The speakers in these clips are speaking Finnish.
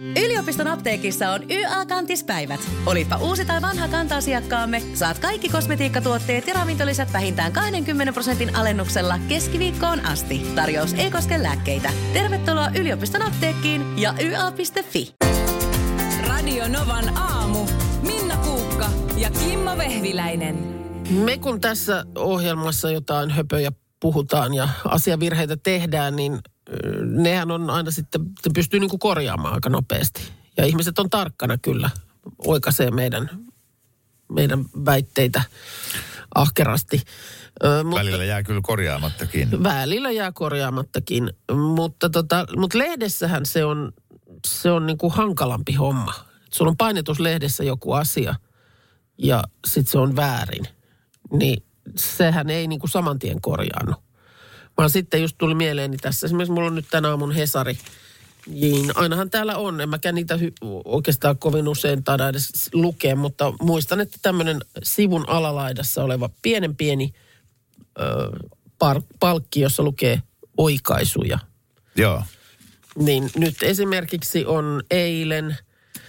Yliopiston apteekissa on YA-kantispäivät. Olipa uusi tai vanha kanta-asiakkaamme, saat kaikki kosmetiikkatuotteet ja ravintolisät vähintään 20 prosentin alennuksella keskiviikkoon asti. Tarjous ei koske lääkkeitä. Tervetuloa yliopiston apteekkiin ja YA.fi. Radio Novan aamu. Minna Kuukka ja Kimmo Vehviläinen. Me kun tässä ohjelmassa jotain höpöjä puhutaan ja asiavirheitä tehdään, niin nehän on aina sitten, se pystyy niin kuin korjaamaan aika nopeasti. Ja ihmiset on tarkkana kyllä, oikaisee meidän, meidän väitteitä ahkerasti. Ö, mutta Välillä jää kyllä korjaamattakin. välillä jää korjaamattakin, mutta, tota, mutta lehdessähän se on, se on niin kuin hankalampi homma. Sulla on painetuslehdessä joku asia ja sitten se on väärin, niin sehän ei niin kuin saman tien korjaannu. Vaan sitten just tuli mieleeni tässä, esimerkiksi mulla on nyt tänä aamun Hesari, niin ainahan täällä on, en mäkään niitä hy- oikeastaan kovin usein taida edes lukea, mutta muistan, että tämmöinen sivun alalaidassa oleva pienen pieni ö, par, palkki, jossa lukee oikaisuja. Joo. Niin nyt esimerkiksi on eilen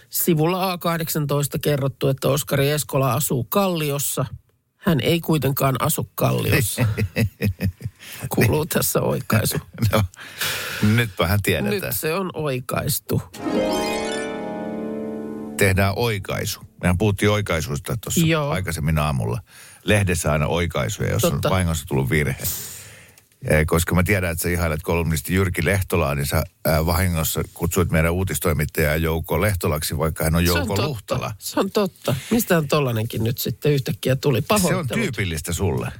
sivulla A18 kerrottu, että Oskari Eskola asuu Kalliossa. Hän ei kuitenkaan asu Kalliossa. Kuuluu tässä oikaisu. No, Nyt tiedetään. se on oikaistu. Tehdään oikaisu. Mehän puhuttiin oikaisuista tuossa aikaisemmin aamulla. Lehdessä aina oikaisuja, jos Totta. on vahingossa tullut virhe. Eh, Koska mä tiedän, että sä ihailet kolumnisti Jyrki Lehtolaa, niin sä ää, vahingossa kutsuit meidän uutistoimittajaa Jouko Lehtolaksi, vaikka hän on se on Jouko totta. Luhtala. Se on totta. Mistähän tollanenkin nyt sitten yhtäkkiä tuli? Se on tyypillistä sulle.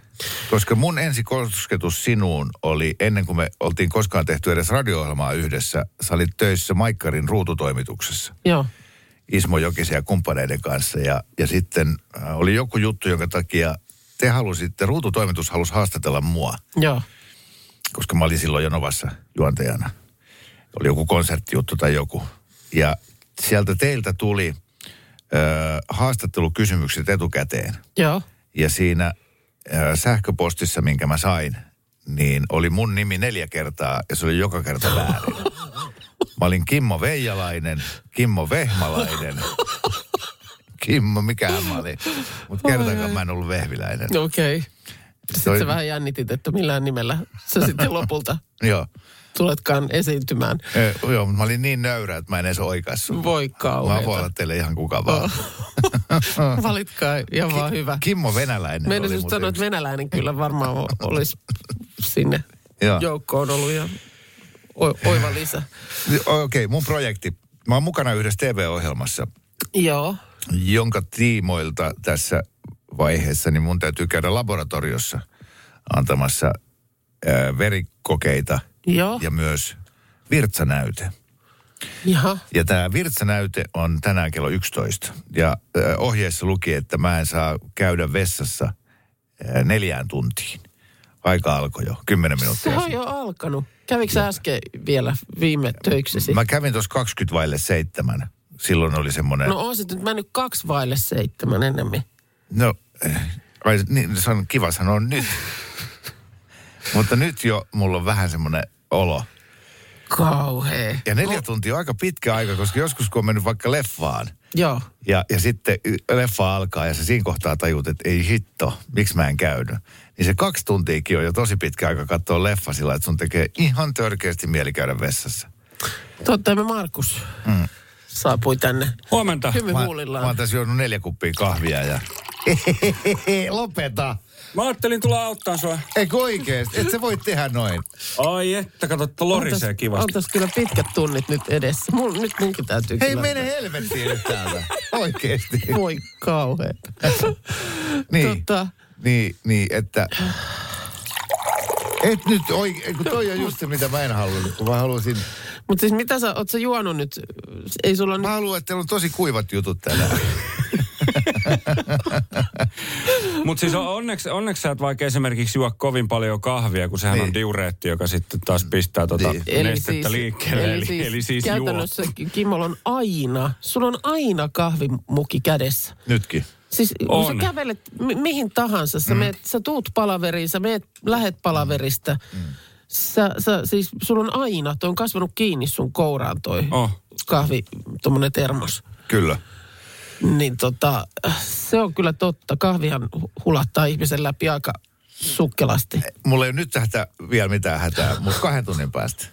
Koska mun ensi kosketus sinuun oli, ennen kuin me oltiin koskaan tehty edes radio yhdessä, sä olit töissä Maikkarin ruututoimituksessa. Joo. Ismo Jokisen ja kumppaneiden kanssa. Ja, ja sitten äh, oli joku juttu, jonka takia te halusitte, ruututoimitus halusi haastatella mua, Joo. koska mä olin silloin jo Novassa juontajana. Oli joku konserttijuttu tai joku. Ja sieltä teiltä tuli ö, haastattelukysymykset etukäteen. Joo. Ja siinä sähköpostissa, minkä mä sain, niin oli mun nimi neljä kertaa ja se oli joka kerta väärin. Mä olin Kimmo Veijalainen, Kimmo Vehmalainen, Kimmo, mikähän mä olin. Mutta kertaakaan mä en ollut Vehviläinen. Okei. Okay. Se Sitten oli- sä vähän jännitit, että millään nimellä sä sitten lopulta Joo. Tuletkaan esiintymään. Ö, joo, mutta mä olin niin nöyrä, että mä en edes oikaissut. Voi Mä kauheeta. voin olla teille ihan kuka vaan. Valitkaa ja vaan hyvä. Kimmo Venäläinen Meidän oli sanoa, että venäläinen kyllä varmaan olisi sinne Joo. joukkoon ollut ja o- oiva lisä. Okei, okay, mun projekti. Mä oon mukana yhdessä TV-ohjelmassa, Joo. jonka tiimoilta tässä vaiheessa, niin mun täytyy käydä laboratoriossa antamassa ää, verikokeita Joo. ja myös virtsanäyte. Jaha. Ja tämä virtsanäyte on tänään kello 11. Ja ohjeessa luki, että mä en saa käydä vessassa neljään tuntiin. Aika alkoi jo, kymmenen Se minuuttia. on jo alkanut. Kävikö sä äsken vielä viime töiksesi? Mä kävin tuossa 20 vaille seitsemän. Silloin oli semmoinen, No on se nyt mennyt kaksi vaille seitsemän enemmän. no ai, niin, se on kiva sanoa nyt. Mutta nyt jo mulla on vähän semmoinen olo. Kauhea. Ja neljä tuntia on aika pitkä aika, koska joskus kun on mennyt vaikka leffaan, Joo. Ja, ja sitten leffa alkaa ja sä siinä kohtaa tajut, että ei hitto, miksi mä en käynyt. Niin se kaksi tuntiakin on jo tosi pitkä aika katsoa leffa sillä, että sun tekee ihan törkeästi mieli käydä vessassa. Tottamme Markus mm. saapui tänne. Huomenta. Hymy Mä, mä oon tässä juonut neljä kuppia kahvia ja... Lopeta! Mä ajattelin tulla auttaa sua. Eikö oikeesti? Et sä voi tehdä noin. Ai että, kato, että lorisee kivasti. On tässä kyllä pitkät tunnit nyt edessä. Mun, nyt munkin täytyy Hei, kyllä... mene helvettiin nyt täältä. Oikeesti. Voi kauheeta. Niin, Tota, niin, niin, että... Et nyt oikein, kun toi on just se, mitä mä en halunnut, kun mä halusin... mutta siis mitä sä, oot sä juonut nyt? Ei sulla Mä nyt... haluan, että teillä on tosi kuivat jutut tänään. Mutta siis on- onneksi, onneksi sä et vaikka esimerkiksi juo kovin paljon kahvia, kun sehän Niin. on diureetti, joka sitten taas pistää tota Niin. nestettä liikkeelle. Eli, eli, eli siis juo. käytännössä Kimmolla on aina, sulla on aina kahvimukki kädessä. Nytkin. Siis kun On. sä kävelet mi- mihin tahansa, sä, mm. meet, sä tuut palaveriin, sä meet, lähet palaverista. Mm. Sä, sä, siis sulla on aina, toi on kasvanut kiinni sun kouraan toi Oh. kahvi, tuommoinen termos. Kyllä. Niin tota, se on kyllä totta. Kahvihan hu- hulahtaa ihmisen läpi aika sukkelasti. Mulla ei nyt hätä, vielä mitään hätää, mutta kahden tunnin päästä.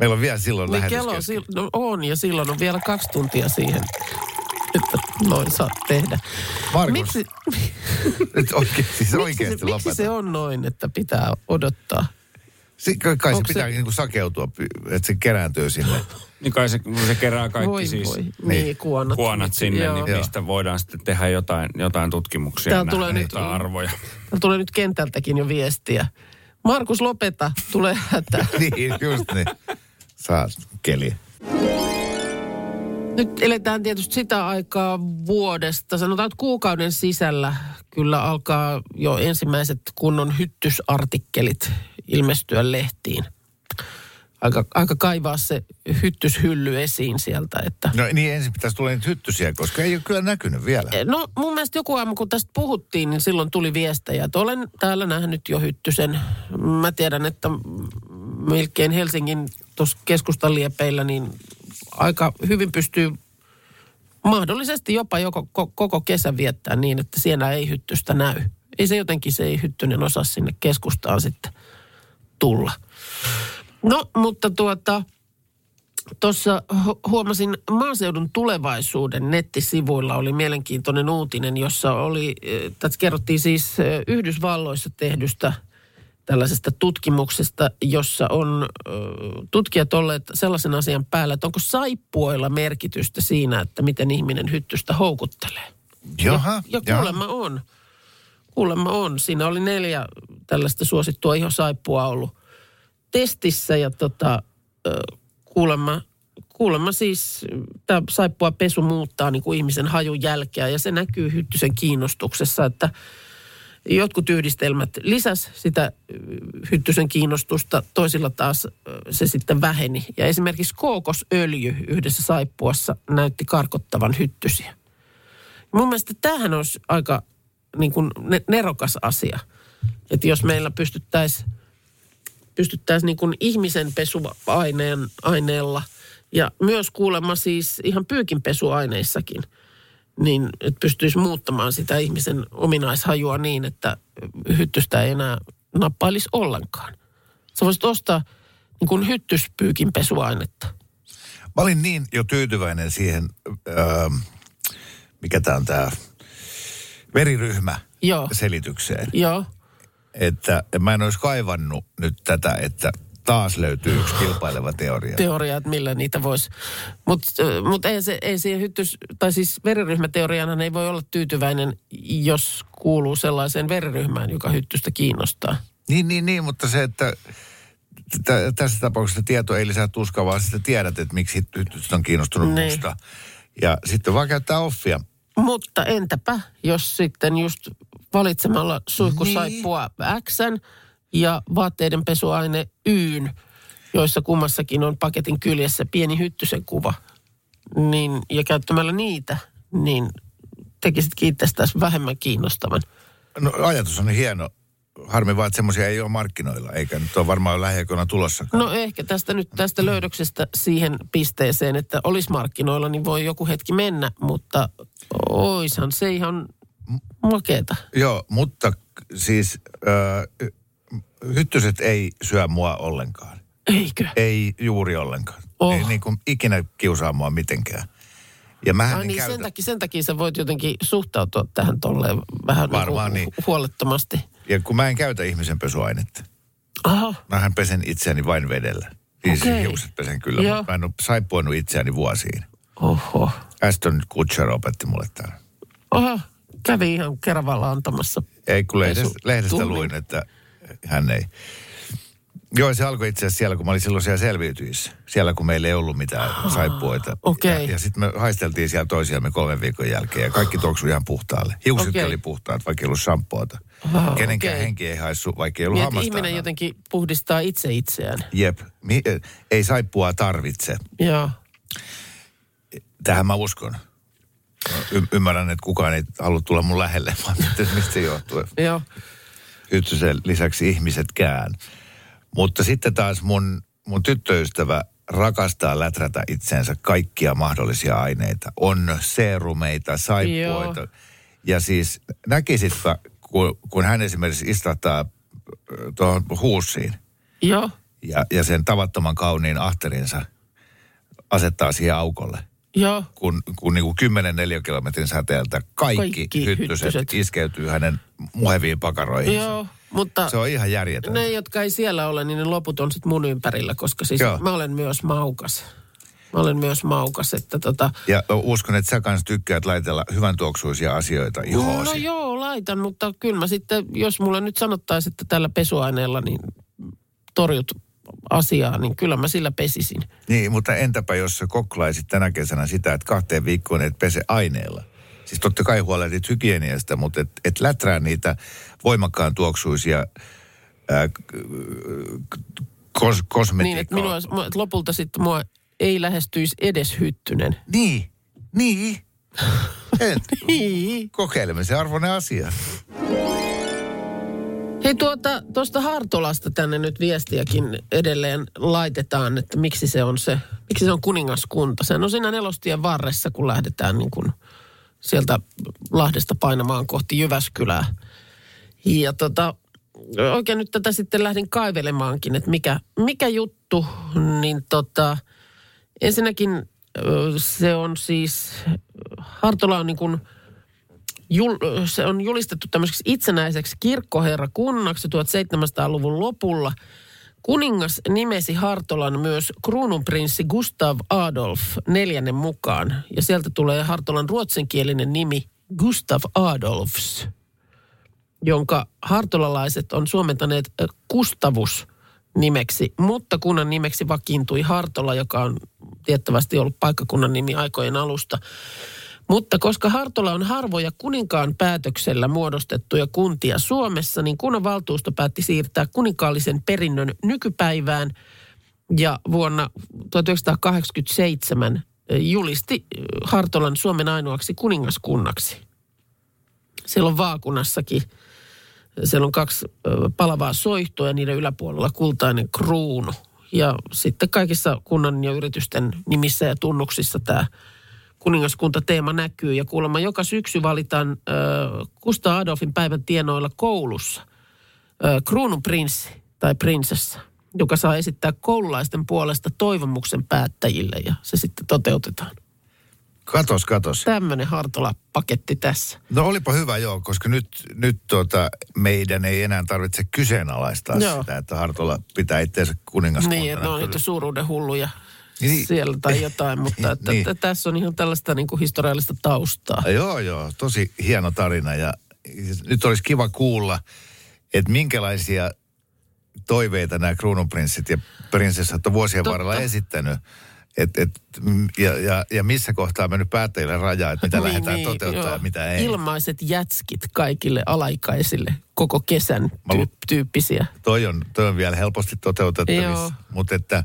Meillä on vielä silloin Niin kello on, sil- no on ja silloin on vielä kaksi tuntia siihen, että noin saa tehdä. Markus, Miksi, nyt oikein, siis miksi, se, oikeasti miksi se on noin, että pitää odottaa? Si- kai kai se Onko se- pitää niinku sakeutua, että se kerääntyy sinne. Niin kai se, se kerää kaikki voi siis voi. Niin, kuonat. kuonat sinne, Joo. niin mistä voidaan sitten tehdä jotain, jotain tutkimuksia Täällä ja tulee nyt- jotain arvoja. Täällä tulee nyt kentältäkin jo viestiä. Markus, lopeta, tulee hätä. niin, just niin. Saa keli. Nyt eletään tietysti sitä aikaa vuodesta. Sanotaan, että kuukauden sisällä kyllä alkaa jo ensimmäiset kunnon hyttysartikkelit ilmestyä lehtiin. Aika, aika kaivaa se hyttyshylly esiin sieltä, että... No niin, ensin pitäisi tulla niitä hyttysiä, koska ei ole kyllä näkynyt vielä. No mun mielestä joku aamu, kun tästä puhuttiin, niin silloin tuli viestejä, että olen täällä nähnyt jo hyttysen. Mä tiedän, että melkein Helsingin tuossa keskustan liepeillä, niin aika hyvin pystyy mahdollisesti jopa joko, ko- koko kesän viettää niin, että siellä ei hyttystä näy. Ei se jotenkin, se ei hyttynen osaa sinne keskustaan sitten tulla. No, mutta tuota, Tuossa hu- huomasin maaseudun tulevaisuuden nettisivuilla oli mielenkiintoinen uutinen, jossa oli, eh, tässä kerrottiin siis eh, Yhdysvalloissa tehdystä tällaisesta tutkimuksesta, jossa on ö, tutkijat olleet sellaisen asian päällä, että onko saippuoilla merkitystä siinä, että miten ihminen hyttystä houkuttelee. Jaha, Ja, ja jaha. kuulemma on. Kuulemma on. Siinä oli neljä tällaista suosittua ihosaippua ollut testissä ja tota, kuulemma, kuulemma siis tämä saippua pesu muuttaa niin kuin ihmisen hajun jälkeä ja se näkyy hyttysen kiinnostuksessa, että jotkut yhdistelmät lisäs sitä hyttysen kiinnostusta, toisilla taas se sitten väheni. Ja esimerkiksi kookosöljy yhdessä saippuassa näytti karkottavan hyttysiä. Mun mielestä tämähän olisi aika niin kuin ne, nerokas asia. Että jos meillä pystyttäisiin pystyttäisiin niin kuin ihmisen pesuaineen aineella ja myös kuulemma siis ihan pyykinpesuaineissakin, niin että pystyisi muuttamaan sitä ihmisen ominaishajua niin, että hyttystä ei enää nappailisi ollenkaan. Sä voisit ostaa niin kuin hyttyspyykinpesuainetta. Mä olin niin jo tyytyväinen siihen, öö, mikä tämä on tämä veriryhmä Joo. selitykseen, Joo. Että mä en olisi kaivannut nyt tätä, että taas löytyy yksi kilpaileva teoria. teoria, että millä niitä voisi. Mutta mut ei, se, ei siihen hyttys, tai siis veriryhmäteoriana ei voi olla tyytyväinen, jos kuuluu sellaiseen veriryhmään, joka hyttystä kiinnostaa. Niin, niin, niin, mutta se, että t- tässä tapauksessa tieto ei lisää tuskaa, vaan sitten tiedät, että miksi hyttyset on kiinnostunut Niin. musta. Ja sitten vaan käyttää offia. Mutta entäpä, jos sitten just valitsemalla suihkusaippua X ja vaatteiden pesuaine Yn, joissa kummassakin on paketin kyljessä pieni hyttysen kuva, niin, ja käyttämällä niitä, niin tekisitkin itsestäsi vähemmän kiinnostavan. No ajatus on hieno. Harmi vaan, että semmoisia ei ole markkinoilla, eikä nyt ole varmaan lähiaikoina tulossa. No ehkä tästä nyt tästä löydöksestä siihen pisteeseen, että olisi markkinoilla, niin voi joku hetki mennä, mutta oishan se ihan makeeta. Joo, mutta siis äh, hyttyset ei syö mua ollenkaan. Eikö? Ei juuri ollenkaan. Oh. Ei niin kuin ikinä kiusaa mua mitenkään. Ja mähän Ai niin, käytä... sen takia, sen takia sä voit jotenkin suhtautua tähän tolleen vähän Varmaan niin niin. kuin huolettomasti. Ja kun mä en käytä ihmisen pesuainetta. Aha, Mähän pesen itseäni vain vedellä. Siis Okei. hiukset pesen kyllä, Joo. mutta mä en ole saippuanut itseäni vuosiin. oho. Aston Kutcher opetti mulle tämän. Aha, kävi ihan Keravalla antamassa. Ei, kun lehdestä, lehdestä luin, että hän ei. Joo, se alkoi itse asiassa siellä, kun mä olin silloin siellä selviytyissä. Siellä, kun meillä ei ollut mitään saippuoita. okei. Ja, ja sitten me haisteltiin siellä toisiamme kolmen viikon jälkeen ja kaikki tuoksui ihan puhtaalle. Hiukset Okei. oli puhtaat, vaikka ei ollut shampoota. Ah, Kenenkään okei. henki ei haissu, vaikka ei ollut Niin, että hammasta. ihminen jotenkin puhdistaa itse itseään. Jep, Mi- eh, ei saippua tarvitse. Joo. Tähän mä uskon. Y- ymmärrän, että kukaan ei halua tulla mun lähelle, vaan mistä, se johtuu. Joo. Hyttysen lisäksi ihmisetkään. Mutta sitten taas mun, mun tyttöystävä rakastaa läträtä itseensä kaikkia mahdollisia aineita. On seerumeita, saippuoita. Joo. Ja siis näkisitpä, kun, kun hän esimerkiksi istahtaa ö, tuohon huussiin Joo. ja, ja sen tavattoman kauniin ahterinsa asettaa siihen aukolle. Joo. Kun, kun niin kuin 10 neliökilometrin säteeltä kaikki, Kaikki hyttyset, hyttyset. iskeytyy hänen muheviin pakaroihinsa. Joo, mutta Se on ihan järjetöntä. ne, jotka ei siellä ole, niin ne loput on sitten mun ympärillä, koska siis Joo. mä olen myös maukas. Mä olen myös maukas, että tota... Ja uskon, että sä kanssa tykkäät laitella hyvän tuoksuisia asioita ihoosi. No joo, laitan, mutta kyllä mä sitten, jos mulle nyt sanottaisiin, että tällä pesuaineella niin torjut asiaa, niin kyllä mä sillä pesisin. Niin, mutta entäpä jos sä koklaisit tänä kesänä sitä, että kahteen viikkoon et pese aineella? Siis totta kai huolehdit hygieniasta, mutta et, et läträä niitä voimakkaan tuoksuisia ää, kos, Niin, kosmetiikkaa. että, minua, että lopulta sitten mua ei lähestyisi edes hyttynen. Niin, niin. En. Niin. Kokeilemisen arvoinen asia. Hei tuota, tuosta Hartolasta tänne nyt viestiäkin edelleen laitetaan, että miksi se on se, miksi se on kuningaskunta. Se on siinä nelostien varressa, kun lähdetään niin kuin sieltä Lahdesta painamaan kohti Jyväskylää. Ja tota, oikein nyt tätä sitten lähdin kaivelemaankin, että mikä, mikä juttu, niin tota, ensinnäkin se on siis, Hartola on niin kuin jul, se on julistettu tämmöiseksi itsenäiseksi kirkkoherrakunnaksi 1700-luvun lopulla. Kuningas nimesi Hartolan myös kruununprinssi Gustav Adolf neljännen mukaan. Ja sieltä tulee Hartolan ruotsinkielinen nimi Gustav Adolfs, jonka hartolalaiset on suomentaneet Kustavus nimeksi, mutta kunnan nimeksi vakiintui Hartola, joka on tiettävästi ollut paikkakunnan nimi aikojen alusta. Mutta koska Hartola on harvoja kuninkaan päätöksellä muodostettuja kuntia Suomessa, niin kunnanvaltuusto päätti siirtää kuninkaallisen perinnön nykypäivään ja vuonna 1987 julisti Hartolan Suomen ainoaksi kuningaskunnaksi. Siellä on vaakunassakin, siellä on kaksi palavaa soihtoa ja niiden yläpuolella kultainen kruunu. Ja sitten kaikissa kunnan ja yritysten nimissä ja tunnuksissa tämä kuningaskuntateema näkyy. Ja kuulemma joka syksy valitaan ö, Kustaa Adolfin päivän tienoilla koulussa ö, kruununprinssi tai prinsessa, joka saa esittää koululaisten puolesta toivomuksen päättäjille ja se sitten toteutetaan. Katos, katos. Tämmöinen Hartola-paketti tässä. No olipa hyvä joo, koska nyt, nyt tuota, meidän ei enää tarvitse kyseenalaistaa Joo. sitä, että Hartola pitää itseensä kuningaskuntana. Niin, että ne on niitä suuruuden hulluja Niin. siellä tai jotain, mutta että, Niin. että tässä on ihan tällaista niin kuin historiallista taustaa. Joo, joo, tosi hieno tarina ja nyt olisi kiva kuulla, että minkälaisia toiveita nämä kruununprinssit ja prinsessat on vuosien Totta. varrella esittänyt. Et, et, ja, ja, ja missä kohtaa mennyt päättäjille rajaa, että mitä niin, lähdetään niin, toteuttaa joo. ja mitä ei. Ilmaiset jätskit kaikille alaikäisille koko kesän tyy- tyyppisiä. Toi on, toi on vielä helposti toteutettavissa, mutta että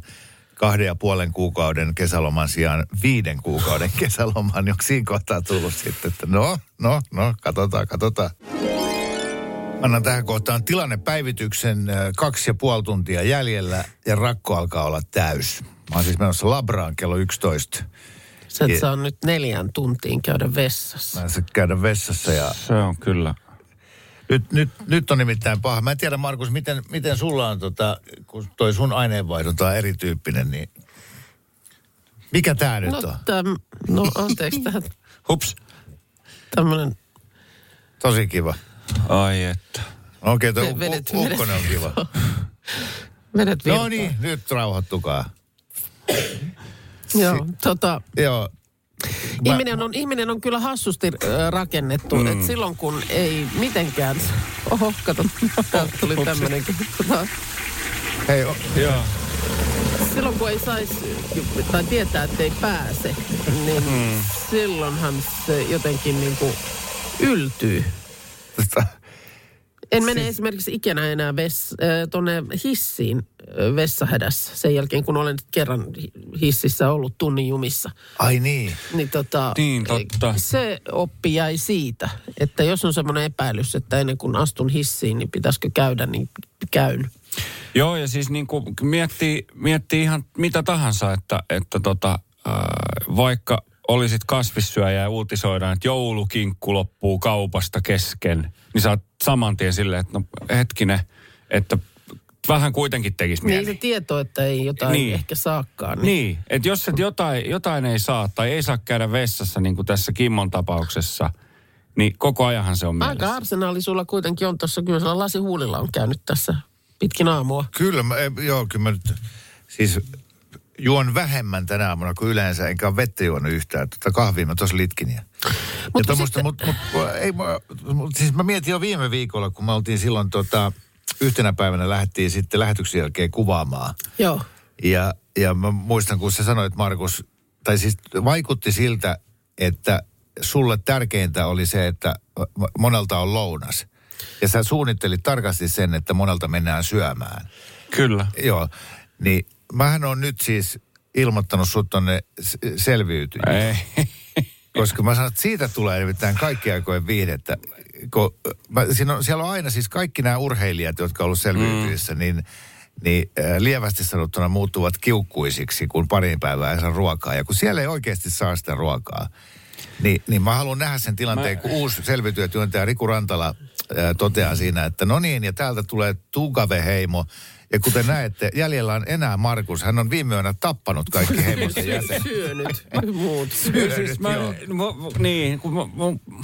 kahden ja puolen kuukauden kesäloman sijaan viiden kuukauden kesäloman, niin onko siinä kohtaa tullut sitten, että no, no, no, katsotaan, katsotaan. Annan tähän kohtaan tilannepäivityksen äh, kaksi ja puoli tuntia jäljellä ja rakko alkaa olla täys. Mä oon siis menossa Labraan kello 11. Sä et saa nyt neljään tuntiin käydä vessassa. Mä en saa käydä vessassa ja Se on kyllä. Nyt, nyt, nyt on nimittäin paha. Mä en tiedä Markus, miten, miten sulla on, tota, kun toi sun aineenvaihdunta on erityyppinen, niin mikä tää nyt No, on? täm, no anteeksi, tähän Hups. tämmönen, Tosi kiva. Ai että. Okei, okay, tuo vedet- u- ukkonen on kiva. vedet virtaa. No niin, nyt rauhoittukaa. Joo, tota, Joo. Mä- ihminen, on, ihminen on kyllä hassusti äh, rakennettu, mm. että silloin kun ei mitenkään, oho, kato, tuli tämmönenkin, tota, Hei, o- Joo. silloin kun ei saisi, tai tietää, että ei pääse, niin mm. silloinhan se jotenkin niin kuin yltyy. tota, En mene esimerkiksi ikinä enää vess, äh, tuonne hissiin äh, vessahädässä sen jälkeen, kun olen kerran hi- hississä ollut tunnin jumissa. ai niin. Niin, tota, Niin, totta. Se oppi jäi siitä, että jos on semmoinen epäilys, että ennen kuin astun hissiin, niin pitäisikö käydä, niin käyn. Joo, ja siis niin kuin miettii, miettii ihan mitä tahansa, että, että tota, äh, vaikka olisit kasvissyöjä ja uutisoidaan, että joulukinkku loppuu kaupasta kesken, niin sä oot saman tien silleen, että no hetkinen, että vähän kuitenkin tekisi mieli. Niin se tieto, että ei jotain Niin. niin. ehkä saakkaan. Niin. Niin, että jos et jotain, jotain ei saa tai ei saa käydä vessassa, niin kuin tässä Kimmon tapauksessa, niin koko ajanhan se on mielessä. Aika arsenaali sulla kuitenkin on tuossa, kyllä sulla Lasi Huulilla on käynyt tässä pitkin aamua. Kyllä, mä, joo, kyllä mä nyt, siis juon vähemmän tänä aamuna kuin yleensä, enkä ole vettä juonut yhtään. Tota kahvia mä tuossa litkin. Ja, Mut ja sitten- mut, mut, ei, mut, siis mä mietin jo viime viikolla, kun me oltiin silloin tota, yhtenä päivänä lähdettiin sitten lähetyksen jälkeen kuvaamaan. Joo. Ja, ja mä muistan, kun sä sanoit, Markus, tai siis vaikutti siltä, että sulle tärkeintä oli se, että monelta on lounas. Ja sä suunnittelit tarkasti sen, että monelta mennään syömään. Kyllä. Joo, niin mähän on nyt siis ilmoittanut sut tonne s- selviytyjä. Ei. Koska mä sanon, että siitä tulee nimittäin kaikki aikojen viihdettä. Kun, mä, siinä on, siellä on aina siis kaikki nämä urheilijat, jotka on ollut selviytyjissä, mm. niin, niin äh, lievästi sanottuna muuttuvat kiukkuisiksi, kun parin päivää ei saa ruokaa. Ja kun siellä ei oikeasti saa sitä ruokaa, niin, niin mä haluan nähdä sen tilanteen, mä... kun uusi selviytyjätyöntäjä Riku Rantala äh, toteaa siinä, että no niin, ja täältä tulee Tugave-heimo. Ja kuten näette, jäljellä on enää Markus. Hän on viime yönä tappanut kaikki heimonsa jäsenet. Syönyt muut. Kyllä siis mä, joo. mä, niin, kun mä, mä,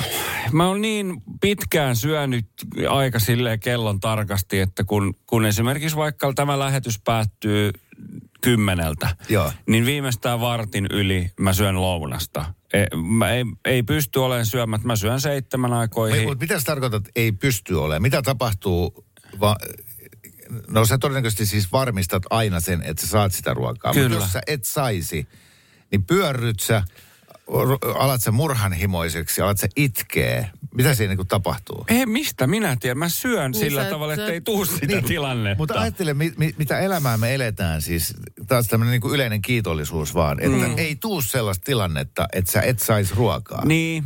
mä oon niin pitkään syönyt aika silleen kellon tarkasti, että kun, kun esimerkiksi vaikka tämä lähetys päättyy kymmeneltä, Joo. niin viimeistään vartin yli mä syön lounasta. Ei, mä ei, ei pysty olemaan syömät, mä syön seitsemän aikoihin. Mutta mitä sä tarkoitat, ei pysty olemaan? Mitä tapahtuu? Va- no sä todennäköisesti siis varmistat aina sen, että sä saat sitä ruokaa. Mutta Kyllä. jos sä et saisi, niin pyörryt sä, alat sä murhanhimoiseksi, alat sä itkee. Mitä siinä niin tapahtuu? Ei, mistä minä tiedän? Mä syön Niin sillä sä et- tavalla, sä- että ei tuu sitä niin, tilannetta. Mutta ajattele, mi, mi, mitä elämää me eletään siis. Taas tämmöinen niin kuin yleinen kiitollisuus vaan. Että mm. ei tuu sellaista tilannetta, että sä et saisi ruokaa. Niin,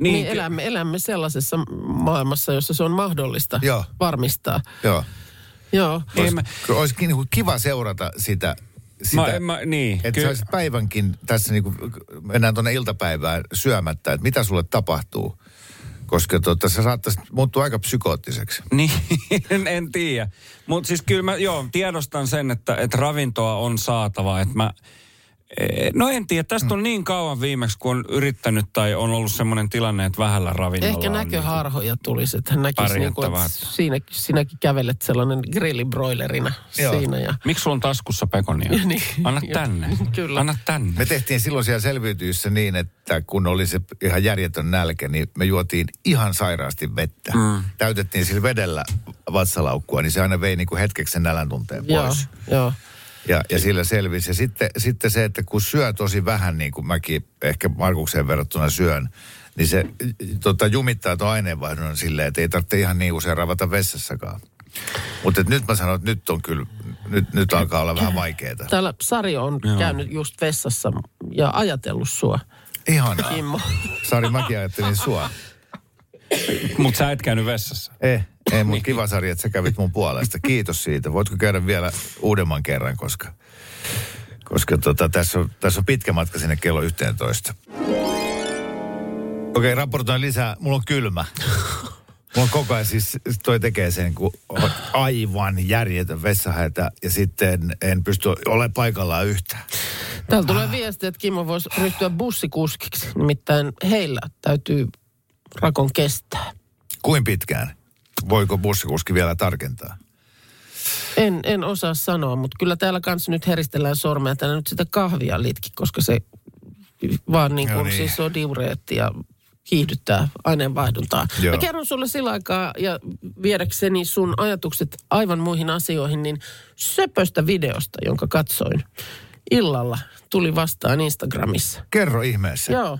niin, Niin elämme, elämme sellaisessa maailmassa, jossa se on mahdollista Joo. varmistaa. Joo. Joo. Ei mä- Olisi, olisi niin kuin kiva seurata sitä. sitä Mä, mä, niin, Että kyllä. päivänkin tässä niin kuin, mennään tuonne iltapäivään syömättä, että mitä sulle tapahtuu. Koska tota, se saattaisi muuttua aika psykoottiseksi. Niin, en, en tiedä. Mutta siis kyllä mä, joo, tiedostan sen, että, että ravintoa on saatava. Että mä, no en tiedä, tästä on niin kauan viimeksi, kun on yrittänyt tai on ollut semmoinen tilanne, että vähällä ravinnolla Ehkä näköharhoja tulisi, että hän näkisi, niin kuin, että siinä, sinäkin kävelet sellainen grillibroilerina Joo. siinä. Ja, Miksi sulla on taskussa pekonia? Niin. Anna Joo, tänne. kyllä. Anna tänne. Me tehtiin silloin siellä selviytyissä niin, että kun oli se ihan järjetön nälkä, niin me juotiin ihan sairaasti vettä. Mm. Täytettiin sillä vedellä vatsalaukkua, niin se aina vei niin kuin hetkeksi sen nälän tunteen joo, pois. joo. Ja, ja sillä selvisi. Ja sitten, sitten se, että kun syö tosi vähän, niin kuin mäkin ehkä Markukseen verrattuna syön, niin se tota, jumittaa tuon aineenvaihdunnan silleen, että ei tarvitse ihan niin usein ravata vessassakaan. Mutta nyt mä sanon, että nyt on kyllä, nyt, nyt alkaa olla vähän vaikeaa. Täällä Sari on Joo. käynyt just vessassa ja ajatellut sua, Ihanaa. Kimmo. Sari, mäkin ajattelin sua. Mutta sä et käynyt vessassa. Eh, ei, mutta kiva Sari, että sä kävit mun puolesta. Kiitos siitä. Voitko käydä vielä uudemman kerran, koska, koska tota, tässä, on, tässä on pitkä matka sinne kello 11. Okei, raportoin lisää. Mulla on kylmä. Mulla on koko ajan siis, toi tekee sen, kun on aivan järjetön vessahätä ja sitten en pysty olemaan paikallaan yhtään. Täällä tulee viesti, että Kimmo voisi ryhtyä bussikuskiksi. Nimittäin heillä täytyy rakon kestää. Kuin pitkään? Voiko bussikuski vielä tarkentaa? En, en osaa sanoa, mutta kyllä täällä kanssa nyt heristellään sormea tänne nyt sitä kahvia litki, koska se vaan niin kuin niin. siis on diureetti ja kiihdyttää aineenvaihduntaa. Joo. Mä kerron sulle sillä aikaa ja viedäkseni sun ajatukset aivan muihin asioihin, niin söpöstä videosta, jonka katsoin illalla, tuli vastaan Instagramissa. Kerro ihmeessä. Joo.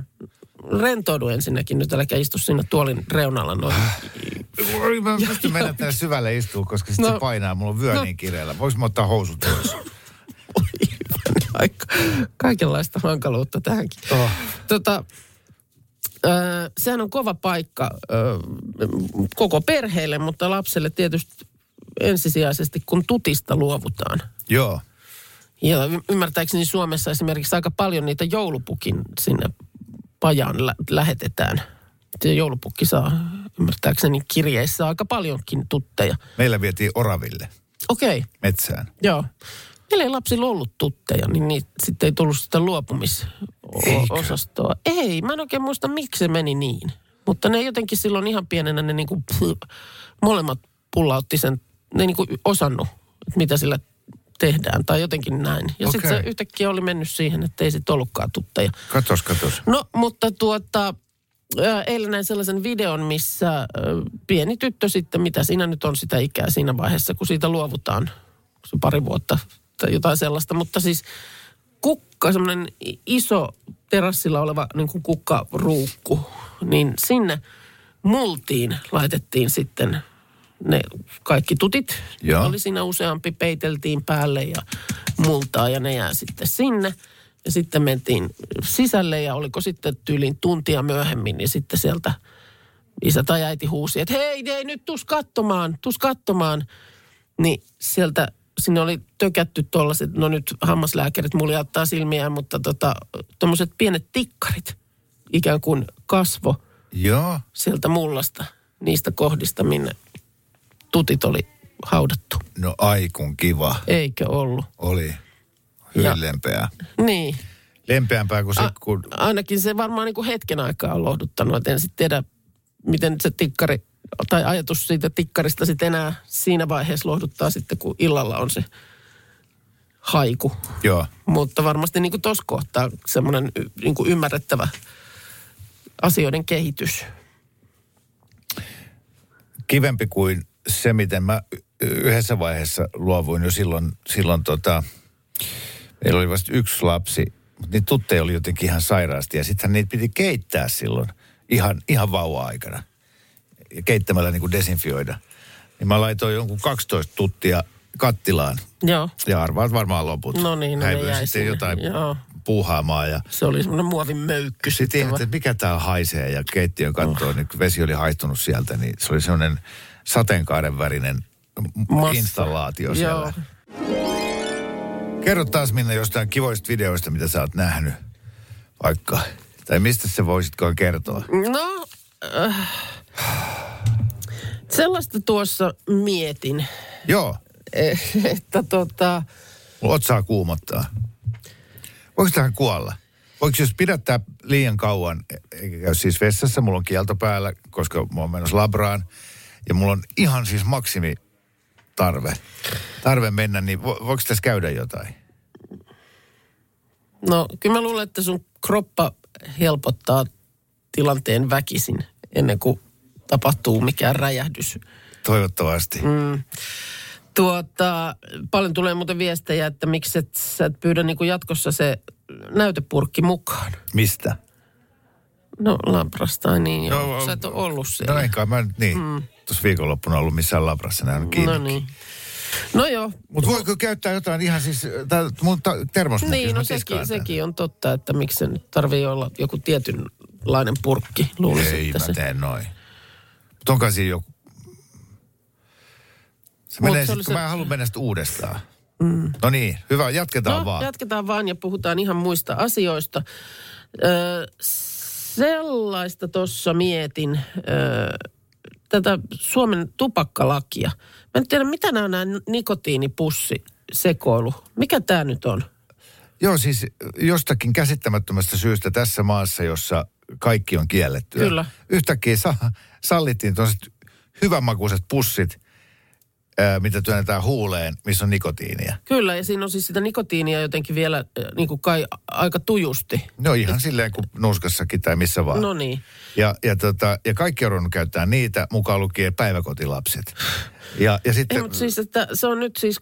Rentoudu ensinnäkin nyt, äläkä istu siinä tuolin reunalla noin. Mä en pysty mennä tänne syvälle istua, koska sitten No. se painaa. Mulla on vyö No. niin kireellä. Voisi mä ottaa housut pois? Aika, kaikenlaista hankaluutta tähänkin. Oh. Tota, ö, sehän on kova paikka ö, koko perheelle, mutta lapselle tietysti ensisijaisesti, kun tutista luovutaan. Joo. Ja ymmärtääkseni Suomessa esimerkiksi aika paljon niitä joulupukin sinne pajaan lä- lähetetään. Se joulupukki saa ymmärtääkseni kirjeissä aika paljonkin tutteja. Meillä vietiin Oraville Okei, okay, metsään. joo. Meillä ei lapsilla ollut tutteja, niin niitä sitten ei tullut sitä Eikö? luopumisosastoa. Ei, mä en oikein muista, miksi se meni niin. Mutta ne jotenkin silloin ihan pienenä, ne niinku, molemmat pullautti sen, ne niinku osannut, että mitä sillä tehdään tai jotenkin näin. Ja sitten Okei. se yhtäkkiä oli mennyt siihen, että ei sitten ollutkaan tutteja. Katos, katos. No, mutta tuota, eilen näin sellaisen videon, missä pieni tyttö sitten, mitä siinä nyt on sitä ikää siinä vaiheessa, kun siitä luovutaan, se pari vuotta tai jotain sellaista, mutta siis kukka, semmoinen iso terassilla oleva niin kuin kukkaruukku, niin sinne multiin laitettiin sitten ne kaikki tutit. Joo. Oli siinä useampi, peiteltiin päälle ja multaa ja ne jää sitten sinne. Ja sitten mentiin sisälle ja oliko sitten tyyliin tuntia myöhemmin, niin sitten sieltä isä tai äiti huusi, että hei, hei nyt tus katsomaan, tus katsomaan. Niin sieltä sinne oli tökätty tuollaiset, no nyt hammaslääkärit muljauttaa silmiään, mutta tota, tuommoiset pienet tikkarit, ikään kuin kasvo Joo. sieltä mullasta, niistä kohdista, minne tutit oli haudattu. No aikun kiva. Eikö ollut? Oli. Hyvin lempeää. Niin. Lempeämpää kuin se, A, kun... ainakin se varmaan niin kuin hetken aikaa on lohduttanut. Et en sitten tiedä, miten se tikkari, tai ajatus siitä tikkarista sitten enää siinä vaiheessa lohduttaa sitten, kun illalla on se haiku. Joo. Mutta varmasti niin kuin tuossa kohtaa semmoinen niin ymmärrettävä asioiden kehitys. Kivempi kuin se, miten mä yhdessä vaiheessa luovuin jo silloin, silloin tota, meillä oli vasta yksi lapsi, mutta niitä tutteja oli jotenkin ihan sairaasti ja sittenhän niitä piti keittää silloin ihan, ihan vauva-aikana. Ja keittämällä niin kuin desinfioida. Niin mä laitoin jonkun 12 tuttia kattilaan Joo, ja arvaat varmaan loput. No niin, no ne Häivyin sitten sinne. jotain Joo. puuhaamaan ja se oli semmoinen muovin möykky. sitten ihan, että mikä tää haisee ja keittiön kattoo, niin kun vesi oli haihtunut sieltä, niin se oli semmoinen sateenkaaren värinen Massa. installaatio siellä. Joo. Kerro taas Minna jostain kivoista videoista, mitä sä oot nähnyt vaikka. Tai mistä se voisitkoon kertoa? No, äh, sellaista tuossa mietin, Joo, että tota, otsaa kuumottaa. Voiko tähän kuolla? Voiko jos pidättää liian kauan, e- eikä käy siis vessassa, mulla on kielto päällä, koska mä oon menossa labraan. Ja mulla on ihan siis maksimi tarve, tarve mennä, niin vo, voiko tässä käydä jotain? no kyllä mä luulen, että sun kroppa helpottaa tilanteen väkisin ennen kuin tapahtuu mikään räjähdys. Toivottavasti. Mm. Tuota, paljon tulee muuten viestejä, että miksi et, sä et pyydä niin kuin jatkossa se näytepurkki mukaan. Mistä? No Labrasta, niin joo. No, Sä et ole ollut siellä. No enkä mä nyt niin. Mm. Tuossa viikonloppuna ollut missään labrassa, nämä on kiinni. No niin. No joo, Mutta voiko käyttää jotain ihan siis, tää, mun ta, Niin, no sekin, sekin on totta, että miksi se nyt tarvii olla joku tietynlainen purkki, luulisin, Ei mä se. teen noin. Mutta onkaan siinä joku... Se Mut menee se sit, se- mä en halua mennä sitä uudestaan. Mm. No niin, hyvä, jatketaan No, vaan. jatketaan vaan ja puhutaan ihan muista asioista. Ö, sellaista tuossa mietin, ö, tätä Suomen tupakkalakia. Mä en tiedä, mitä nämä on nämä nikotiinipussi sekoilu. Mikä tämä nyt on? Joo, siis jostakin käsittämättömästä syystä tässä maassa, jossa kaikki on kiellettyä. Kyllä. Yhtäkkiä sa- sallittiin tuollaiset hyvänmakuiset pussit, mitä työnnetään huuleen, missä on nikotiinia. Kyllä, ja siinä on siis sitä nikotiinia jotenkin vielä niin kuin kai aika tujusti. No ihan silleen kuin nuuskassakin tai missä vaan. No niin. Ja, ja, tota, ja kaikki on ruvennut käyttää niitä, mukaan lukien päiväkotilapset. Ja, ja sitten... Ei, mutta siis, että se on nyt siis,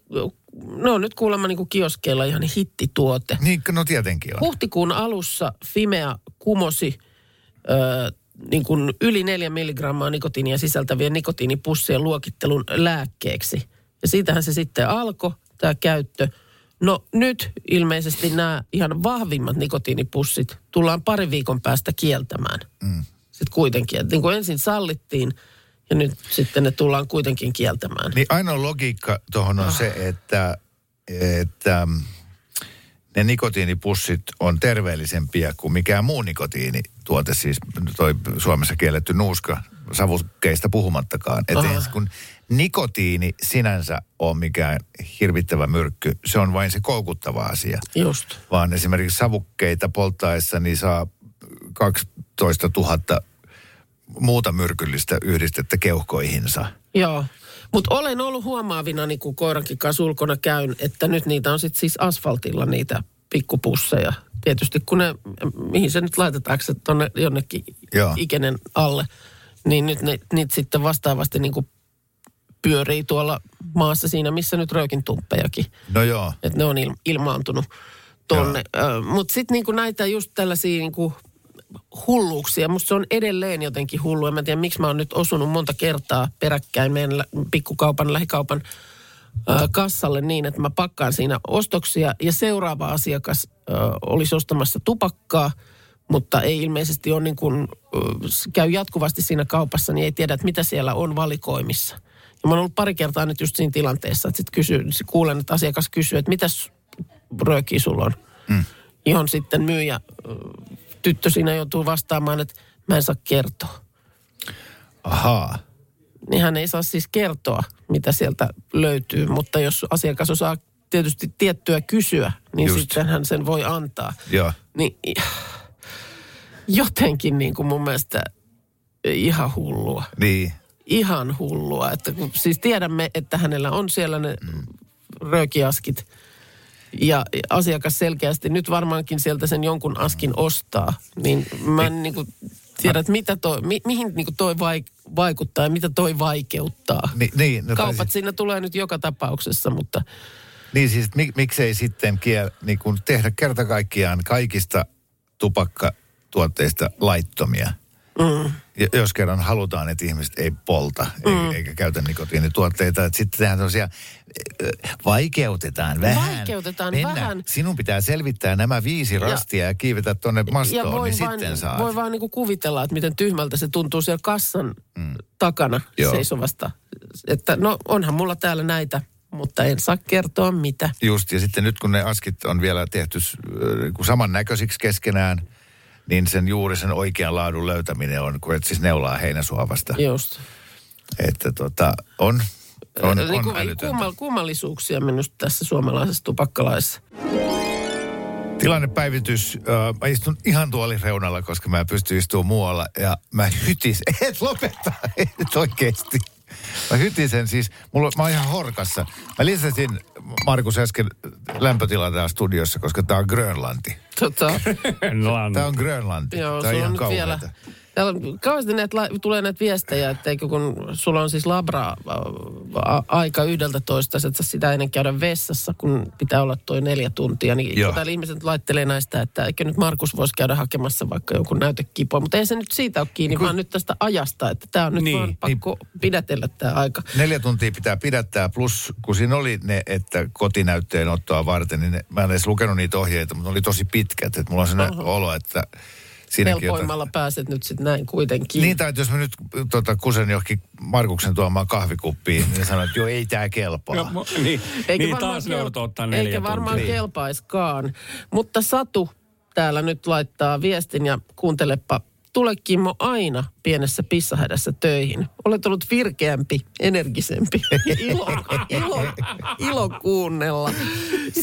ne on nyt kuulemma niin kioskeilla ihan hittituote. Niin, no tietenkin on. Huhtikuun alussa Fimea kumosi ö, niin kuin yli neljä milligrammaa nikotiinia sisältävien nikotiinipussien luokittelun lääkkeeksi. Ja siitähän se sitten alkoi, tämä käyttö. No nyt ilmeisesti nämä ihan vahvimmat nikotiinipussit tullaan parin viikon päästä kieltämään. Mm. Sitten kuitenkin, että niin kuin ensin sallittiin Ja nyt sitten ne tullaan kuitenkin kieltämään. Niin ainoa logiikka tuohon on se, että, että ne nikotiinipussit on terveellisempiä kuin mikään muu nikotiinituote, siis toi Suomessa kielletty nuuska, savukkeista puhumattakaan. Että Aha. kun nikotiini sinänsä on mikään hirvittävä myrkky, se on vain se koukuttava asia. Just. Vaan esimerkiksi savukkeita polttaessa niin saa 12 000 muuta myrkyllistä yhdistettä keuhkoihinsa. Joo. Mutta olen ollut huomaavina, niin kun koirankin kanssa ulkona käyn, että nyt niitä on sitten siis asfaltilla niitä pikkupusseja. Tietysti kun ne, mihin se nyt laitetaanko se tuonne jonnekin Joo. ikenen alle, niin nyt ne, niitä sitten vastaavasti niin kuin pyörii tuolla maassa siinä, missä nyt röökin tumppejakin. No joo. Että ne on il, ilmaantunut tonne. Mutta sitten niinku näitä just tällaisia niinku hulluuksia. Musta se on edelleen jotenkin hullu. En mä tiedä, miksi mä oon nyt osunut monta kertaa peräkkäin meidän pikkukaupan, lähikaupan ö, kassalle niin, että mä pakkaan siinä ostoksia ja seuraava asiakas ö, olisi ostamassa tupakkaa, mutta ei ilmeisesti ole niin kuin, ö, käy jatkuvasti siinä kaupassa, niin ei tiedä, että mitä siellä on valikoimissa. Ja mä oon ollut pari kertaa nyt just siinä tilanteessa, että sit kysy, kuulen, että asiakas kysyy, että mitäs röökiä sulla on. Mm. Johon sitten myyjä, tyttö siinä joutuu vastaamaan, että mä en saa kertoa. Ahaa. Niin hän ei saa siis kertoa, mitä sieltä löytyy, mutta jos asiakas osaa tietysti tiettyä kysyä, niin Just. Sitten hän sen voi antaa. Joo. Niin jotenkin niin kuin mun mielestä ihan hullua. Niin. Ihan hullua. Että kun, siis tiedämme, että hänellä on siellä ne röökiaskit. Ja asiakas selkeästi nyt varmaankin sieltä sen jonkun askin ostaa. Niin mä en niin kuin tiedä, että mitä toi, mi, mihin niin kuin toi vaik, vaikuttaa ja mitä toi vaikeuttaa. Ni, niin, no, Kaupat tai, siinä tulee nyt joka tapauksessa, mutta niin siis, mik, miksei sitten kiel, niin kun tehdä kerta kaikkiaan kaikista tupakkatuotteista laittomia. Mm. Ja, jos kerran halutaan, että ihmiset ei polta mm. eikä, käytä nikotiinituotteita, että sitten tehdään tosiaan vaikeutetaan vähän. Vaikeutetaan Mennään. vähän. Sinun pitää selvittää nämä viisi rastia ja, kiivetä tuonne mastoon, ja niin vain, sitten saat. voi vaan niin kuin kuvitella, että miten tyhmältä se tuntuu siellä kassan mm. takana Joo. seisovasta. Että no onhan mulla täällä näitä, mutta en saa kertoa mitä. Just, ja sitten nyt kun ne askit on vielä tehty äh, kun samannäköisiksi keskenään, niin sen juuri sen oikean laadun löytäminen on, kun et siis neulaa heinäsuovasta. Just. Että tota, on, on, niin on kuin älytöntä. kummal, kummallisuuksia minusta tässä suomalaisessa tupakkalaissa. Tilannepäivitys. Äh, mä istun ihan tuolin reunalla, koska mä en pysty istumaan muualla. Ja mä hytis. Et lopeta. Et oikeesti. Mä hytisen siis. Mulla, mä oon ihan horkassa. Mä lisäsin Markus äsken lämpötilaa täällä studiossa, koska tää on Grönlanti. Tota, Tää on Grönlanti. joo, tää on ihan vielä... kauheata. Täällä on kauheasti näitä, tulee näitä viestejä, että eikö kun sulla on siis labra ä, a, aika yhdeltä toista, että sitä ennen käydä vessassa, kun pitää olla toi neljä tuntia. Niin Joo. kun täällä ihmiset laittelee näistä, että eikö nyt Markus voisi käydä hakemassa vaikka jonkun näytekipoa. Mutta ei se nyt siitä ole kiinni, vaan nyt tästä ajasta, että tämä on nyt Niin, vaan pakko pidätellä tämä aika. Neljä tuntia pitää pidättää, plus kun siinä oli ne, että kotinäytteen ottoa varten, niin ne, mä en edes lukenut niitä ohjeita, mutta ne oli tosi pitkät. Että mulla on sellainen olo, että siinäkin Helpoimmalla pääset nyt sitten näin kuitenkin. Niin, tai jos mä nyt tota, kusen johonkin Markuksen tuomaan kahvikuppiin, niin sanoin, että joo, ei tää kelpaa. No, niin, Eikä niin varmaan taas kel- ottaa neljä Eikä varmaan tuntia. kelpaiskaan. Mutta Satu täällä nyt laittaa viestin ja kuuntelepa. Tule Kimmo aina pienessä pissahädässä töihin. Olet ollut virkeämpi, energisempi. Ilo, ilo, ilo kuunnella.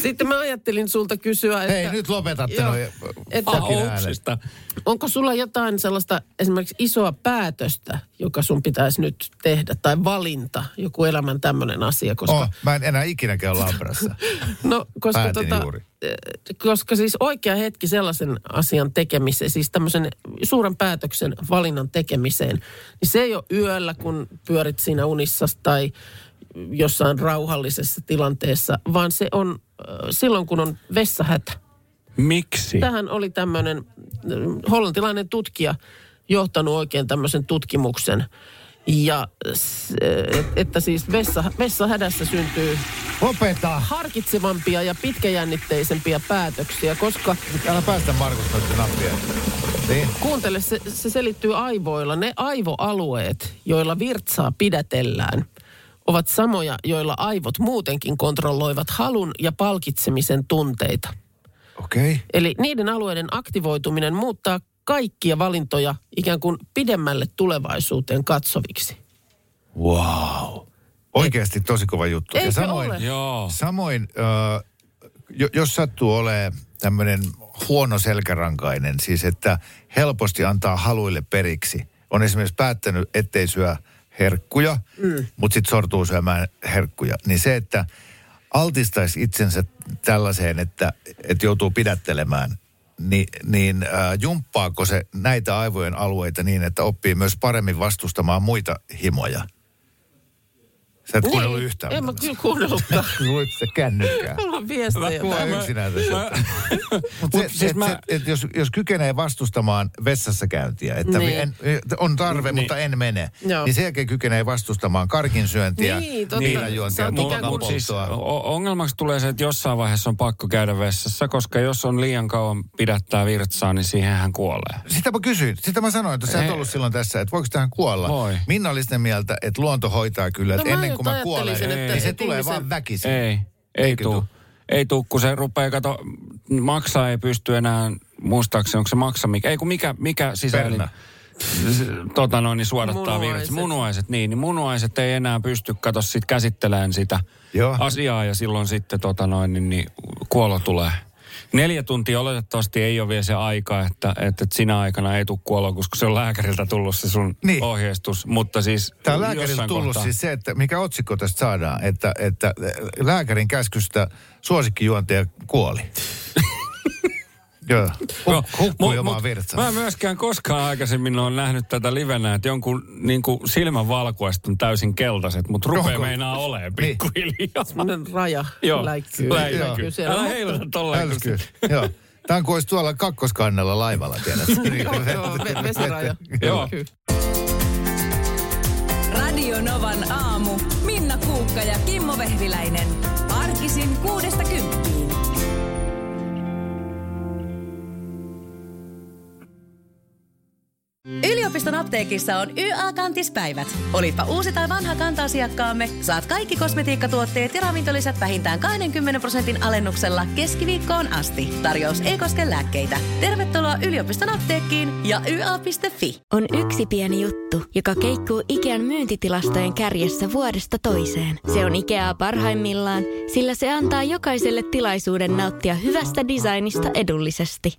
Sitten mä ajattelin sulta kysyä, että... Hei, nyt lopetatte Joo. noi Että-. Onko sulla jotain sellaista esimerkiksi isoa päätöstä, joka sun pitäisi nyt tehdä, tai valinta, joku elämän tämmöinen asia, koska... Oh, mä en enää ikinä käy Labrassa. No, koska, Päätin tota, juuri. eh, koska siis oikea hetki sellaisen asian tekemiseen, siis tämmöisen suuren päätöksen valinnan tekemiseen, niin se ei ole yöllä, kun pyörit siinä unissa tai jossain rauhallisessa tilanteessa, vaan se on silloin, kun on vessahätä. Miksi? Tähän oli tämmöinen hollantilainen tutkija johtanut oikein tämmöisen tutkimuksen. Ja että siis vessa, vessahädässä syntyy Lopeta! harkitsevampia ja pitkäjännitteisempiä päätöksiä, koska Täällä päästä Markus noiden nappia. Niin. kuuntele, se, se selittyy aivoilla. Ne aivoalueet, joilla virtsaa pidätellään, ovat samoja, joilla aivot muutenkin kontrolloivat halun ja palkitsemisen tunteita. Okei. Okay. Eli niiden alueiden aktivoituminen muuttaa kaikkia valintoja ikään kuin pidemmälle tulevaisuuteen katsoviksi. Wow. Oikeasti tosi kova juttu. Eikö ja samoin, ole? Joo. samoin äh, jo, jos sattuu olemaan tämmöinen huono selkärankainen, siis että helposti antaa haluille periksi. On esimerkiksi päättänyt, ettei syö herkkuja, mm. mutta sitten sortuu syömään herkkuja. Niin se, että altistaisi itsensä tällaiseen, että, että joutuu pidättelemään, niin, niin äh, jumppaako se näitä aivojen alueita niin, että oppii myös paremmin vastustamaan muita himoja? Sä et kuunnellut yhtään. Niin. En mä kyllä kuunnellutkaan. Luit se kännykkää. Mulla on viestejä. Kuva täällä. yksinään tässä. Mutta Mut se, siis et, mä- se, et jos, jos kykenee vastustamaan vessassa käyntiä, että Niin. en, on tarve, mutta en mene, Joo. niin sen jälkeen kykenee vastustamaan karkin syöntiä, Niin, ikään kuin- mut siis ongelmaksi tulee se, että jossain vaiheessa on pakko käydä vessassa, koska jos on liian kauan pidättää virtsaa, niin siihen hän kuolee. Sitä mä kysyin. Sitä mä sanoin, että sä et ollut silloin tässä, että voiko tähän kuolla. Voi. Minna oli sitä mieltä, että luonto hoitaa kyllä, että No mä ennen kuin mä just kuolen, ajattelisin, että- niin se tulee ihmisen- vaan väkisin. Ei, ei tuu? Ei tuu, kun se rupeaa, kato, maksaa ei pysty enää, muistaakseni onko se maksa, mikä, ei kun mikä, mikä sisäelin, Perna. tota noin, niin suodattaa Munuaiset. virtsa. Munuaiset, niin, niin munuaiset ei enää pysty, kato sit käsittelemään sitä Joo. asiaa ja silloin sitten tota noin, niin, niin kuolo tulee. Neljä tuntia oletettavasti ei ole vielä se aika, että, että, sinä aikana ei tule kuoloa, koska se on lääkäriltä tullut se sun Niin. ohjeistus. Mutta siis Tämä on lääkäriltä tullut kohtaa- siis se, että mikä otsikko tästä saadaan, että, että lääkärin käskystä suosikkijuontaja kuoli. Joo, Joo, mut- virtsansa. Mä en myöskään koskaan aikaisemmin ole nähnyt tätä livenä, että jonkun niin kuin silmän valkuaiset on täysin keltaiset, mutta rupeaa Onko? meinaa olemaan Niin. pikkuhiljaa. Semmoinen raja Joo, läikkyy. läikkyy. Älä heiluta tolleen. se- Joo. Tämä on kuin olisi tuolla kakkoskannella laivalla, tiedätkö? Joo, ve- vesiraja. Joo. Radio Novan aamu. Minna Kuukka ja Kimmo Vehviläinen. Arkisin kuudesta Yliopiston apteekissa on YA-kantispäivät. Olipa uusi tai vanha kanta-asiakkaamme, saat kaikki kosmetiikkatuotteet ja ravintolisät vähintään 20 prosentin alennuksella keskiviikkoon asti. Tarjous ei koske lääkkeitä. Tervetuloa yliopiston apteekkiin ja YA.fi. On yksi pieni juttu, joka keikkuu Ikean myyntitilastojen kärjessä vuodesta toiseen. Se on Ikeaa parhaimmillaan, sillä se antaa jokaiselle tilaisuuden nauttia hyvästä designista edullisesti.